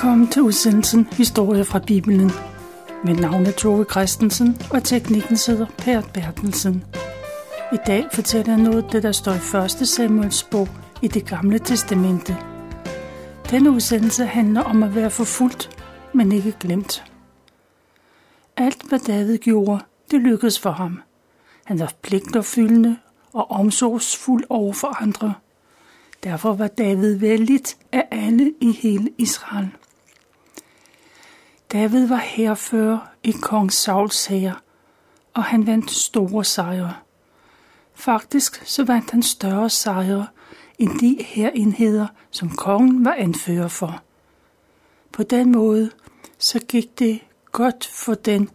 Velkommen til udsendelsen Historie fra Bibelen. Mit navn er Tove Christensen, og teknikken sidder Per Bertelsen. I dag fortæller jeg noget, det der står i 1. Samuels bog i det gamle testamente. Denne udsendelse handler om at være forfulgt, men ikke glemt. Alt, hvad David gjorde, det lykkedes for ham. Han var pligtopfyldende og omsorgsfuld over for andre. Derfor var David vældigt af alle i hele Israel. David var herfører i kong Sauls hær, og han vandt store sejre. Faktisk så vandt han større sejre end de herenheder, som kongen var anfører for. På den måde så gik det godt for den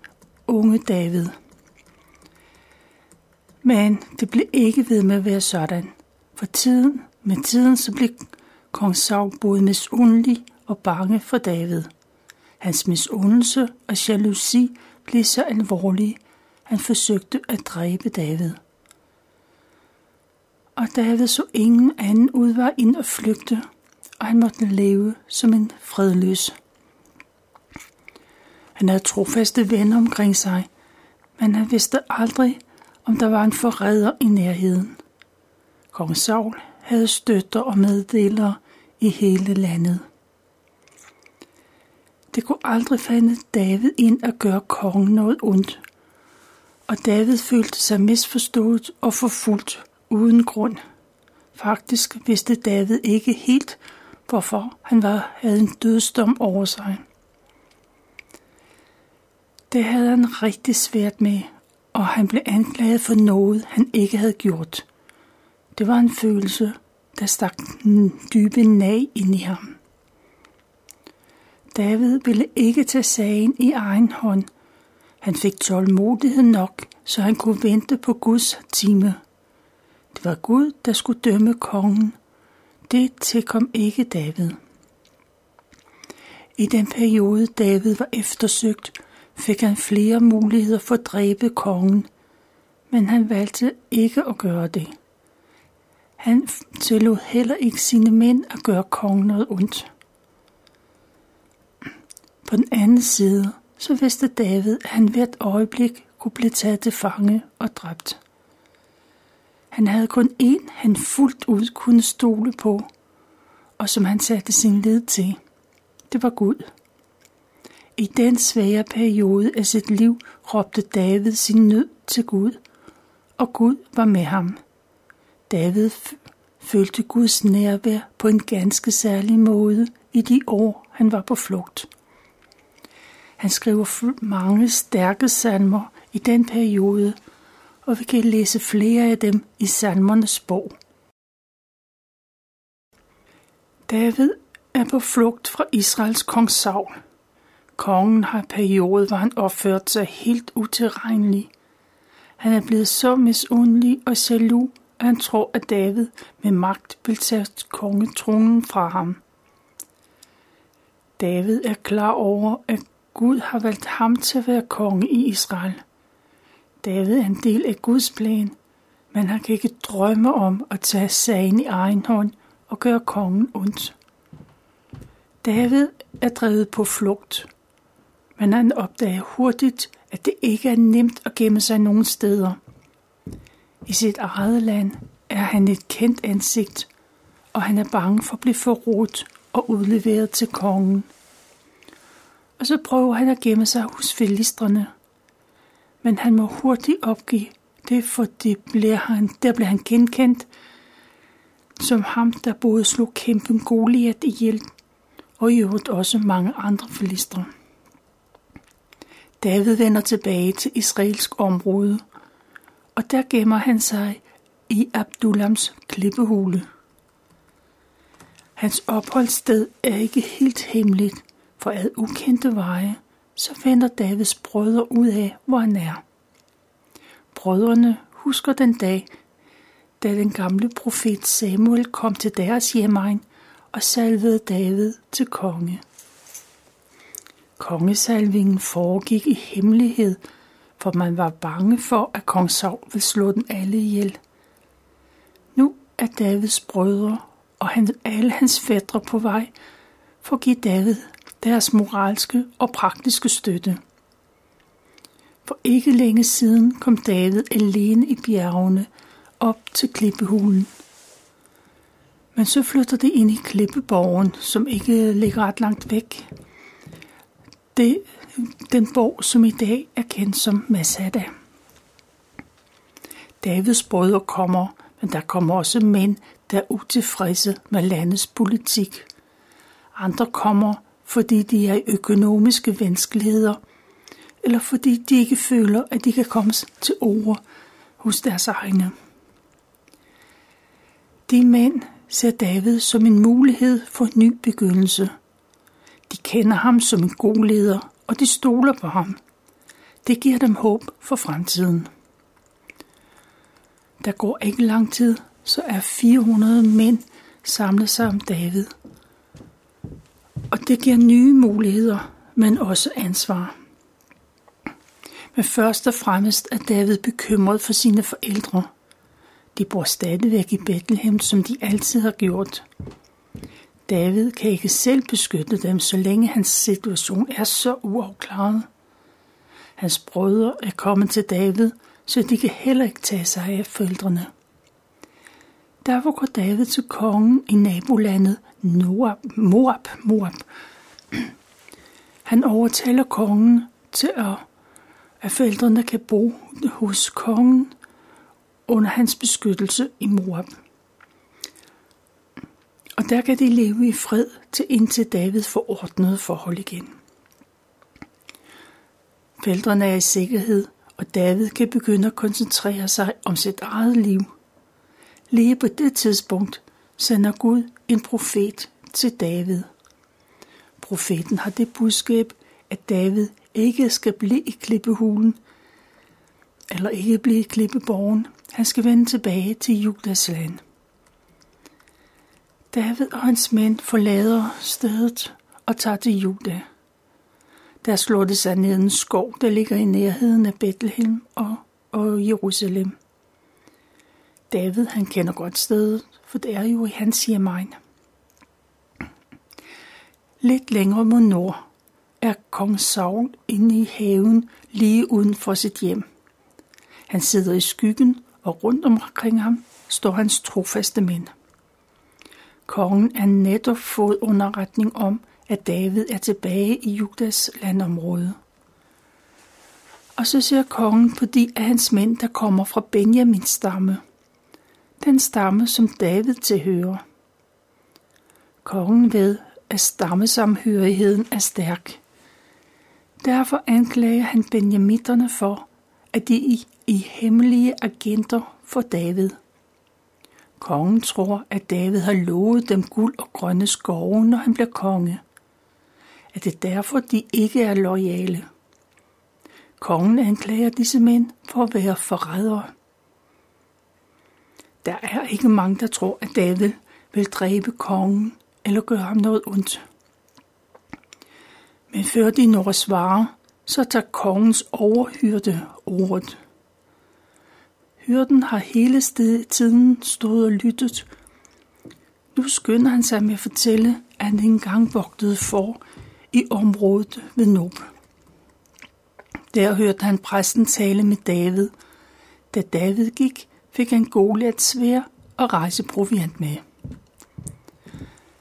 unge David. Men det blev ikke ved med at være sådan. For tiden, med tiden så blev kong Saul både misundelig og bange for David. Hans misundelse og jalousi blev så alvorlige, han forsøgte at dræbe David. Og David så ingen anden udvej ind at flygte, og han måtte leve som en fredløs. Han havde trofaste venner omkring sig, men han vidste aldrig, om der var en forræder i nærheden. Kong Saul havde støtter og meddelere i hele landet. Det kunne aldrig falde David ind at gøre kongen noget ondt, og David følte sig misforstået og forfulgt uden grund. Faktisk vidste David ikke helt, hvorfor han var, havde en dødsdom over sig. Det havde han rigtig svært med, og han blev anklaget for noget, han ikke havde gjort. Det var en følelse, der stak en dybe nag ind i ham. David ville ikke tage sagen i egen hånd. Han fik tålmodighed nok, så han kunne vente på Guds time. Det var Gud, der skulle dømme kongen. Det tilkom ikke David. I den periode David var eftersøgt, fik han flere muligheder for at dræbe kongen, men han valgte ikke at gøre det. Han tillod heller ikke sine mænd at gøre kongen noget ondt. På den anden side, så vidste David, at han hvert øjeblik kunne blive taget til fange og dræbt. Han havde kun én, han fuldt ud kunne stole på, og som han satte sin lid til. Det var Gud. I den svære periode af sit liv råbte David sin nød til Gud, og Gud var med ham. David følte Guds nærvær på en ganske særlig måde i de år, han var på flugt. Han skriver mange stærke salmer i den periode, og vi kan læse flere af dem i salmernes bog. David er på flugt fra Israels kong Saul. Kongen har en periode, hvor han opførte sig helt utilregnelig. Han er blevet så misundelig og jaloux, at han tror, at David med magt vil tage kongetronen fra ham. David er klar over, at Gud har valgt ham til at være konge i Israel. David er en del af Guds plan, men han kan ikke drømme om at tage sagen i egen hånd og gøre kongen ondt. David er drevet på flugt, men han opdager hurtigt, at det ikke er nemt at gemme sig nogen steder. I sit eget land er han et kendt ansigt, og han er bange for at blive forrådt og udleveret til kongen. Og så prøver han at gemme sig hos filistrene. Men han må hurtigt opgive det, for det bliver han, der bliver han genkendt som ham, der både slog kæmpen Goliat ihjel, og i øvrigt også mange andre filistre. David vender tilbage til israelsk område, og der gemmer han sig i Abdullams klippehule. Hans opholdssted er ikke helt hemmeligt, for ad ukendte veje, så finder Davids brødre ud af, hvor han er. Brødrene husker den dag, da den gamle profet Samuel kom til deres hjemmeegn og salvede David til konge. Kongesalvingen foregik i hemmelighed, for man var bange for, at kong Saul ville slå dem alle ihjel. Nu er Davids brødre og han, alle hans fædre på vej for at give David deres moralske og praktiske støtte. For ikke længe siden kom David alene i bjergene op til klippehulen. Men så flytter de ind i klippeborgen, som ikke ligger ret langt væk. Det, den borg, som i dag er kendt som Masada. Davids brødre kommer, men der kommer også mænd, der er utilfredse med landets politik. Andre kommer, fordi de er i økonomiske vanskeligheder, eller fordi de ikke føler, at de kan komme til ord hos deres egne. De mænd ser David som en mulighed for en ny begyndelse. De kender ham som en god leder, og de stoler på ham. Det giver dem håb for fremtiden. Der går ikke lang tid, så er 400 mænd samlet sig om David. Og det giver nye muligheder, men også ansvar. Men først og fremmest er David bekymret for sine forældre. De bor stadigvæk i Bethlehem, som de altid har gjort. David kan ikke selv beskytte dem, så længe hans situation er så uafklaret. Hans brødre er kommet til David, så de kan heller ikke tage sig af forældrene. Derfor går David til kongen i nabolandet Moab, Moab, Moab. Han overtaler kongen til at, at forældrene kan bo hos kongen under hans beskyttelse i Moab. Og der kan de leve i fred til indtil David får ordnet forhold igen. Forældrene er i sikkerhed, og David kan begynde at koncentrere sig om sit eget liv. Lige på det tidspunkt sender Gud en profet til David. Profeten har det budskab, at David ikke skal blive i klippehulen, eller ikke blive i klippeborgen. Han skal vende tilbage til Judas land. David og hans mænd forlader stedet og tager til Juda. Der slår det sig ned en skov, der ligger i nærheden af Bethlehem og, og Jerusalem. David, han kender godt stedet, for det er jo i hans hjemmeegn. Lidt længere mod nord er kong Saul inde i haven lige uden for sit hjem. Han sidder i skyggen, og rundt omkring ham står hans trofaste mænd. Kongen er netop fået underretning om, at David er tilbage i Judas landområde. Og så ser kongen på de af hans mænd, der kommer fra Benjamins stamme. Den stamme, som David tilhører. Kongen ved, at stammesamhørigheden er stærk. Derfor anklager han benjamitterne for, at de er i hemmelige agenter for David. Kongen tror, at David har lovet dem guld og grønne skove, når han bliver konge. At det er derfor, de ikke er lojale. Kongen anklager disse mænd for at være forrædere. Der er ikke mange, der tror, at David vil dræbe kongen eller gøre ham noget ondt. Men før de når at svare, så tager kongens overhyrde ordet. Hyrden har hele tiden stået og lyttet. Nu skynder han sig med at fortælle, at han engang vogtede for i området ved Nob. Der hørte han præsten tale med David. Da David gik, fik han Goliat svær og rejseproviant med.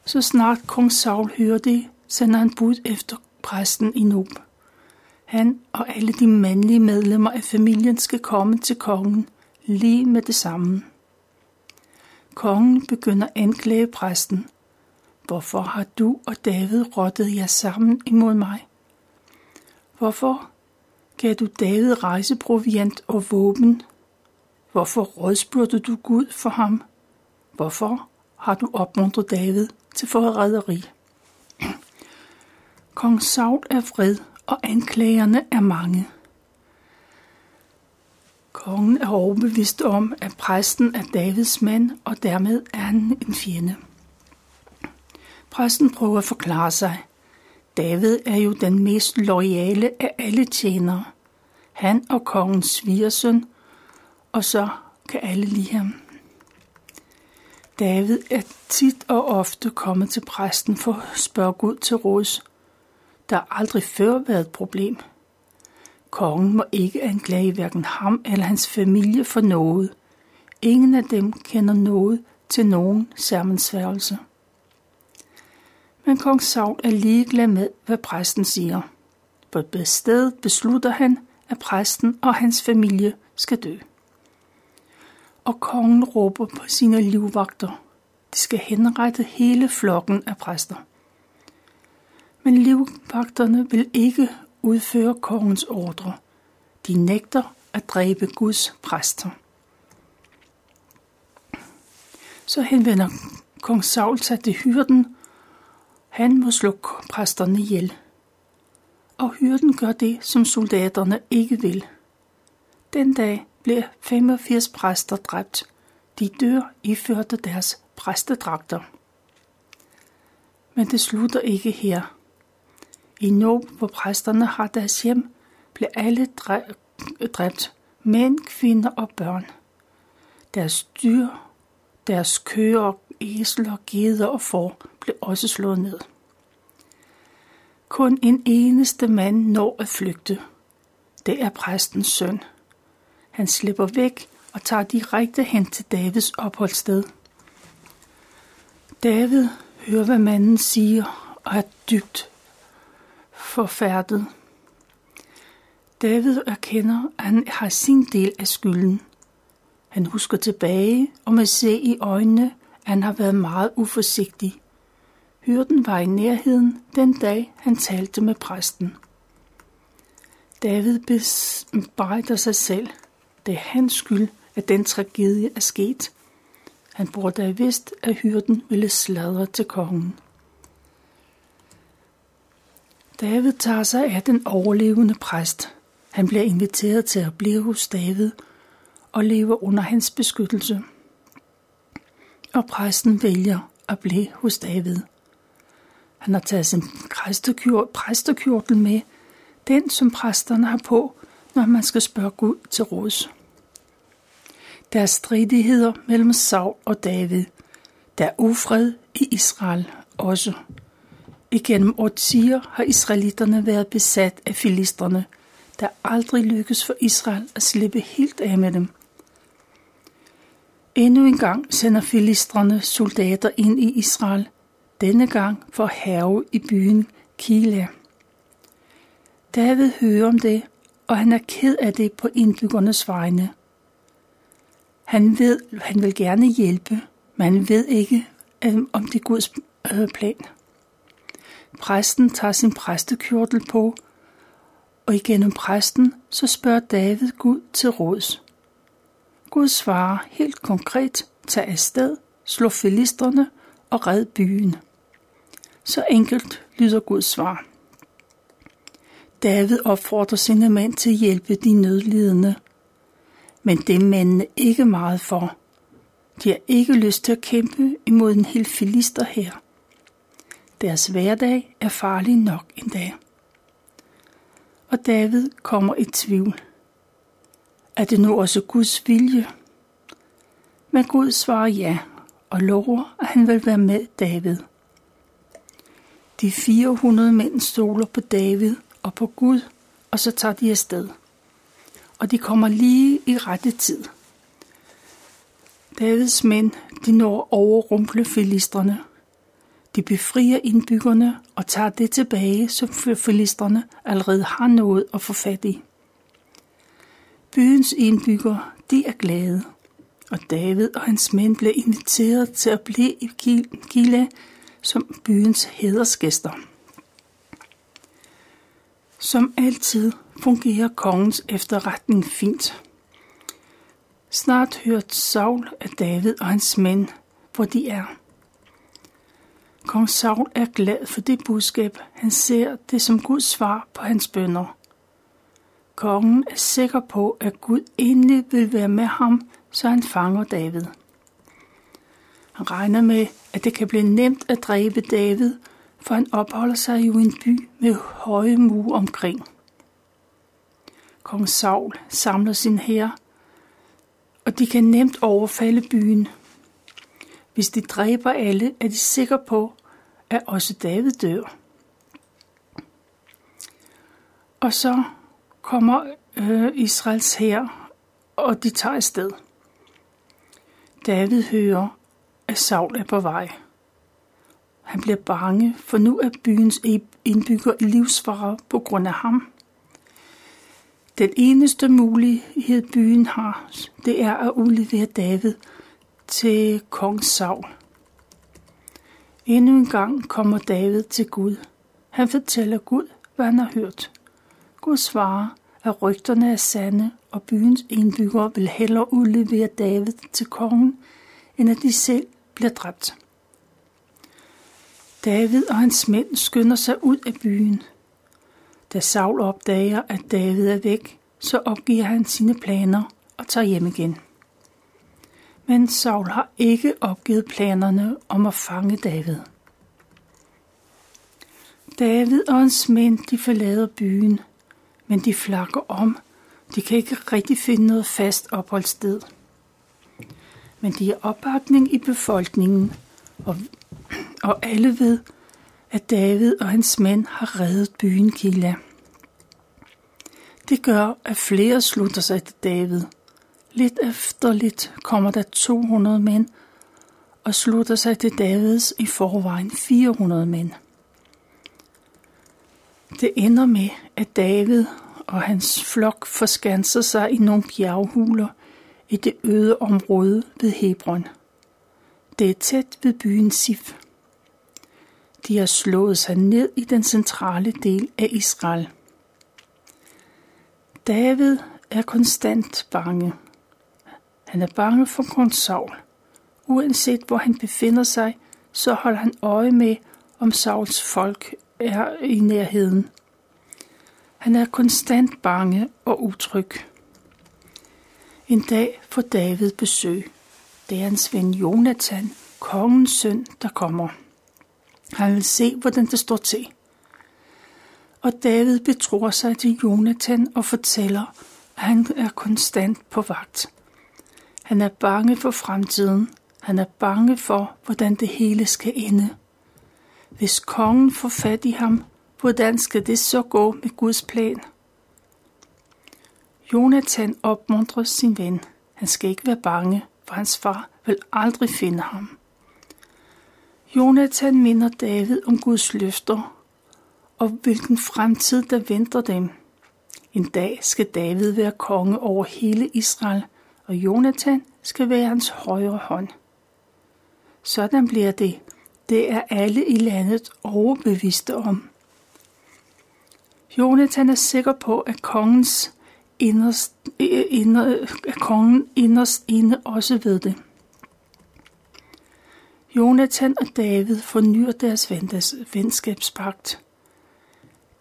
Så snart kong Saul hører det, sender han bud efter præsten i Nob. Han og alle de mandlige medlemmer af familien skal komme til kongen lige med det samme. Kongen begynder at anklage præsten. Hvorfor har du og David rottet jer sammen imod mig? Hvorfor gav du David rejseproviant og våben? Hvorfor rådspurgte du Gud for ham? Hvorfor har du opmuntret David til forræderi? Kong Saul er vred, og anklagerne er mange. Kongen er overbevist om, at præsten er Davids mand, og dermed er han en fjende. Præsten prøver at forklare sig. David er jo den mest loyale af alle tjenere. Han og kongens svigersøn, og så kan alle lide ham. David er tit og ofte kommet til præsten for at spørge Gud til råds. der har aldrig før været et problem. Kongen må ikke anklage hverken ham eller hans familie for noget. Ingen af dem kender noget til nogen sammensværgelse. Men kong Saul er ligeglad med, hvad præsten siger. På et sted beslutter han, at præsten og hans familie skal dø. Og kongen råber på sine livvagter. De skal henrette hele flokken af præster. Men livvagterne vil ikke udføre kongens ordre. De nægter at dræbe Guds præster. Så henvender kong Saul sig til hyrden. Han må slå præsterne ihjel. Og hyrden gør det, som soldaterne ikke vil. Den dag blev 85 præster dræbt. De dør iførte deres præstedragter. Men det slutter ikke her. I Nob, hvor præsterne har deres hjem, blev alle dræbt, mænd, kvinder og børn. Deres dyr, deres køer, æsler, geder og får blev også slået ned. Kun en eneste mand når at flygte. Det er præstens søn. Han slipper væk og tager direkte hen til Davids opholdssted. David hører, hvad manden siger, og er dybt forfærdet. David erkender, at han har sin del af skylden. Han husker tilbage og må se i øjnene, at han har været meget uforsigtig. Hyrden var i nærheden den dag, han talte med præsten. David bebrejder sig selv. Det er hans skyld, at den tragedie er sket. Han burde have vidst, at hyrden ville sladre til kongen. David tager sig af den overlevende præst. Han bliver inviteret til at blive hos David og leve under hans beskyttelse. Og præsten vælger at blive hos David. Han har taget sin præstekjortel med, den som præsterne har på, når man skal spørge Gud til råds. Der er stridigheder mellem Saul og David. Der er ufred i Israel også. Igennem årtier har israelitterne været besat af filisterne, der aldrig lykkes for Israel at slippe helt af med dem. Endnu en gang sender filistrene soldater ind i Israel, denne gang for at have i byen Kila. David hører om det, og han er ked af det på indbyggernes vegne. Han ved, han vil gerne hjælpe, men han ved ikke, øh, om det er Guds øh, plan. Præsten tager sin præstekjortel på, og igennem præsten så spørger David Gud til råds. Gud svarer helt konkret, tag afsted, slå filisterne og red byen. Så enkelt lyder Guds svar. David opfordrer sine mænd til at hjælpe de nødlidende, men det er mændene ikke meget for. De har ikke lyst til at kæmpe imod en hel filister her. Deres hverdag er farlig nok en dag. Og David kommer i tvivl. Er det nu også Guds vilje? Men Gud svarer ja og lover, at han vil være med David. De 400 mænd stoler på David og på Gud, og så tager de afsted. Og de kommer lige i rette tid. Davids mænd, de når overrumple filistrene – de befrier indbyggerne og tager det tilbage, som filisterne allerede har nået at få fat i. Byens indbyggere, de er glade, og David og hans mænd bliver inviteret til at blive i Gila som byens hedersgæster. Som altid fungerer kongens efterretning fint. Snart hørt Saul af David og hans mænd, hvor de er – Kong Saul er glad for det budskab. Han ser det som Guds svar på hans bønder. Kongen er sikker på, at Gud endelig vil være med ham, så han fanger David. Han regner med, at det kan blive nemt at dræbe David, for han opholder sig jo i en by med høje mure omkring. Kong Saul samler sin hær, og de kan nemt overfalde byen – hvis de dræber alle, er de sikre på, at også David dør. Og så kommer øh, Israels hær, og de tager afsted. David hører, at Saul er på vej. Han bliver bange, for nu er byens indbygger i livsfare på grund af ham. Den eneste mulighed byen har, det er at udlevere David til kong Saul. Endnu en gang kommer David til Gud. Han fortæller Gud, hvad han har hørt. Gud svarer, at rygterne er sande, og byens indbyggere vil hellere udlevere David til kongen, end at de selv bliver dræbt. David og hans mænd skynder sig ud af byen. Da Saul opdager, at David er væk, så opgiver han sine planer og tager hjem igen. Men Saul har ikke opgivet planerne om at fange David. David og hans mænd de forlader byen, men de flakker om. De kan ikke rigtig finde noget fast opholdssted. Men de har opbakning i befolkningen, og, og alle ved, at David og hans mænd har reddet byen Kila. Det gør, at flere slutter sig til David. Lidt efter lidt kommer der 200 mænd og slutter sig til Davids i forvejen 400 mænd. Det ender med, at David og hans flok forskanser sig i nogle bjerghuler i det øde område ved Hebron. Det er tæt ved byen Sif. De har slået sig ned i den centrale del af Israel. David er konstant bange. Han er bange for kong Saul. Uanset hvor han befinder sig, så holder han øje med, om Sauls folk er i nærheden. Han er konstant bange og utryg. En dag får David besøg. Det er hans ven Jonathan, kongens søn, der kommer. Han vil se, hvordan det står til. Og David betror sig til Jonathan og fortæller, at han er konstant på vagt. Han er bange for fremtiden. Han er bange for, hvordan det hele skal ende. Hvis kongen får fat i ham, hvordan skal det så gå med Guds plan? Jonathan opmuntrer sin ven. Han skal ikke være bange, for hans far vil aldrig finde ham. Jonathan minder David om Guds løfter og hvilken fremtid der venter dem. En dag skal David være konge over hele Israel, og Jonathan skal være hans højre hånd. Sådan bliver det. Det er alle i landet overbeviste om. Jonathan er sikker på, at kongens inderst, eh, eh, inder, at kongen inderst inde også ved det. Jonathan og David fornyer deres venskabspagt.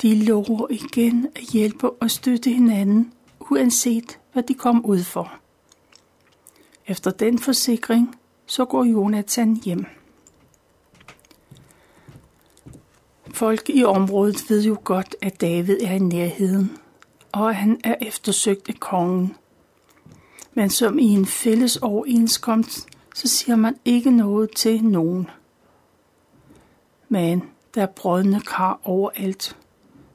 De lover igen at hjælpe og støtte hinanden, uanset hvad de kom ud for. Efter den forsikring, så går Jonathan hjem. Folk i området ved jo godt, at David er i nærheden, og at han er eftersøgt af kongen. Men som i en fælles overenskomst, så siger man ikke noget til nogen. Men der er brødne kar overalt.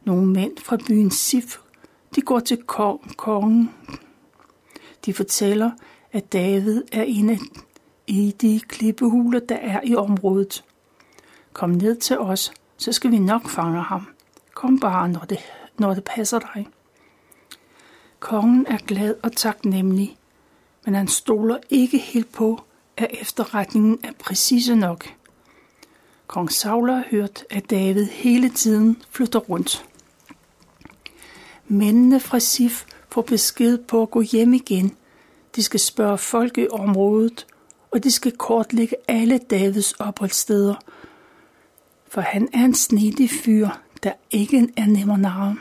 Nogle mænd fra byen Sif, de går til kongen. De fortæller, at David er inde i de klippehuler, der er i området. Kom ned til os, så skal vi nok fange ham. Kom bare, når det, når det passer dig. Kongen er glad og taknemmelig, men han stoler ikke helt på, at efterretningen er præcise nok. Kong Saul har hørt, at David hele tiden flytter rundt. Mændene fra Sif får besked på at gå hjem igen. De skal spørge folk i området, og de skal kortlægge alle Davids opholdssteder – for han er en snedig fyr, der ikke er nem at narre.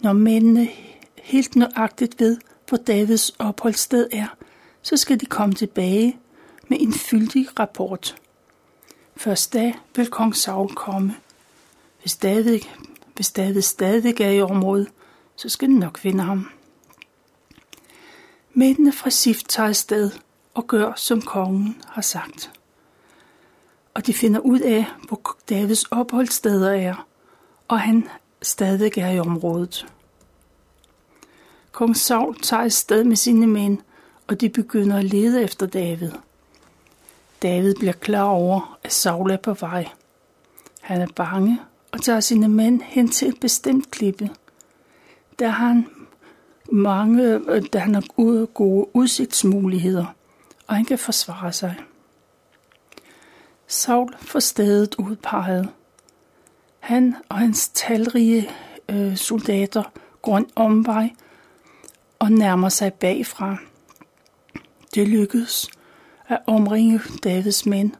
Når mændene helt nøjagtigt ved, hvor Davids opholdssted er, så skal de komme tilbage med en fyldig rapport. Først da vil kong Saul komme. Hvis David, hvis David stadig er i området, så skal den nok finde ham. Mændene fra Sif tager afsted og gør, som kongen har sagt og de finder ud af, hvor Davids opholdssteder er, og han stadig er i området. Kong Saul tager sted med sine mænd, og de begynder at lede efter David. David bliver klar over, at Saul er på vej. Han er bange og tager sine mænd hen til et bestemt klippe. Der har han mange, øh, der han har gode udsigtsmuligheder, og han kan forsvare sig. Saul får stedet udpeget. Han og hans talrige øh, soldater går en omvej og nærmer sig bagfra. Det lykkedes at omringe Davids mænd.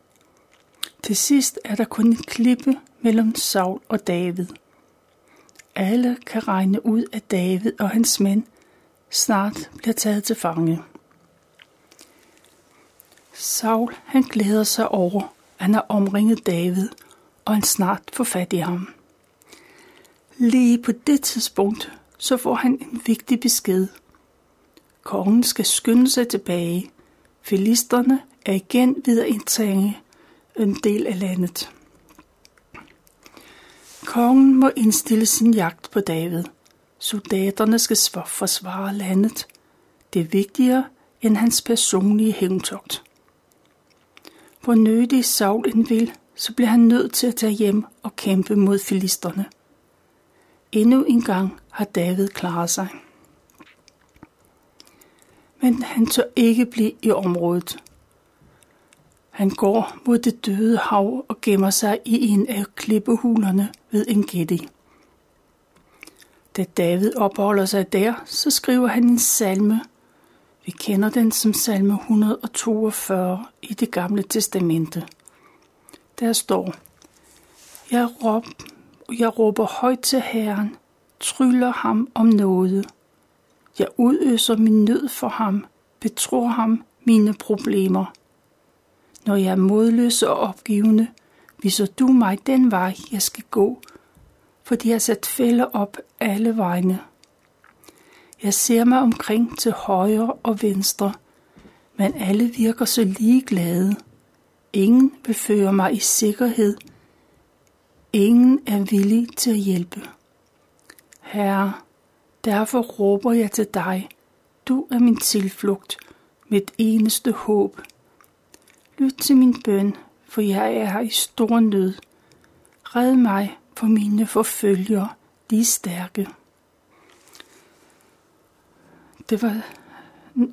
Til sidst er der kun en klippe mellem Saul og David. Alle kan regne ud, at David og hans mænd snart bliver taget til fange. Saul han glæder sig over, at han har omringet David, og han snart får fat i ham. Lige på det tidspunkt, så får han en vigtig besked. Kongen skal skynde sig tilbage. Filisterne er igen ved at indtage en del af landet. Kongen må indstille sin jagt på David. Soldaterne skal forsvare landet. Det er vigtigere end hans personlige hævntogt. Hvor nødig Saul end vil, så bliver han nødt til at tage hjem og kæmpe mod filisterne. Endnu en gang har David klaret sig. Men han tør ikke blive i området. Han går mod det døde hav og gemmer sig i en af klippehulerne ved en gætti. Da David opholder sig der, så skriver han en salme. Vi kender den som salme 142 i det gamle testamente. Der står, jeg, råb, jeg råber højt til Herren, tryller ham om noget. Jeg udøser min nød for ham, betror ham mine problemer. Når jeg er modløs og opgivende, viser du mig den vej, jeg skal gå, for de har sat fælder op alle vegne. Jeg ser mig omkring til højre og venstre, men alle virker så ligeglade. Ingen vil føre mig i sikkerhed. Ingen er villig til at hjælpe. Herre, derfor råber jeg til dig. Du er min tilflugt, mit eneste håb. Lyt til min bøn, for jeg er her i stor nød. Red mig for mine forfølgere, de er stærke. Det var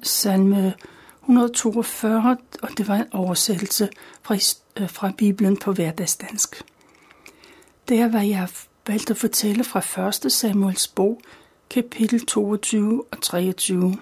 salme 142, og det var en oversættelse fra, øh, fra Bibelen på hverdagsdansk. er var jeg valgt at fortælle fra 1. Samuels bog, kapitel 22 og 23.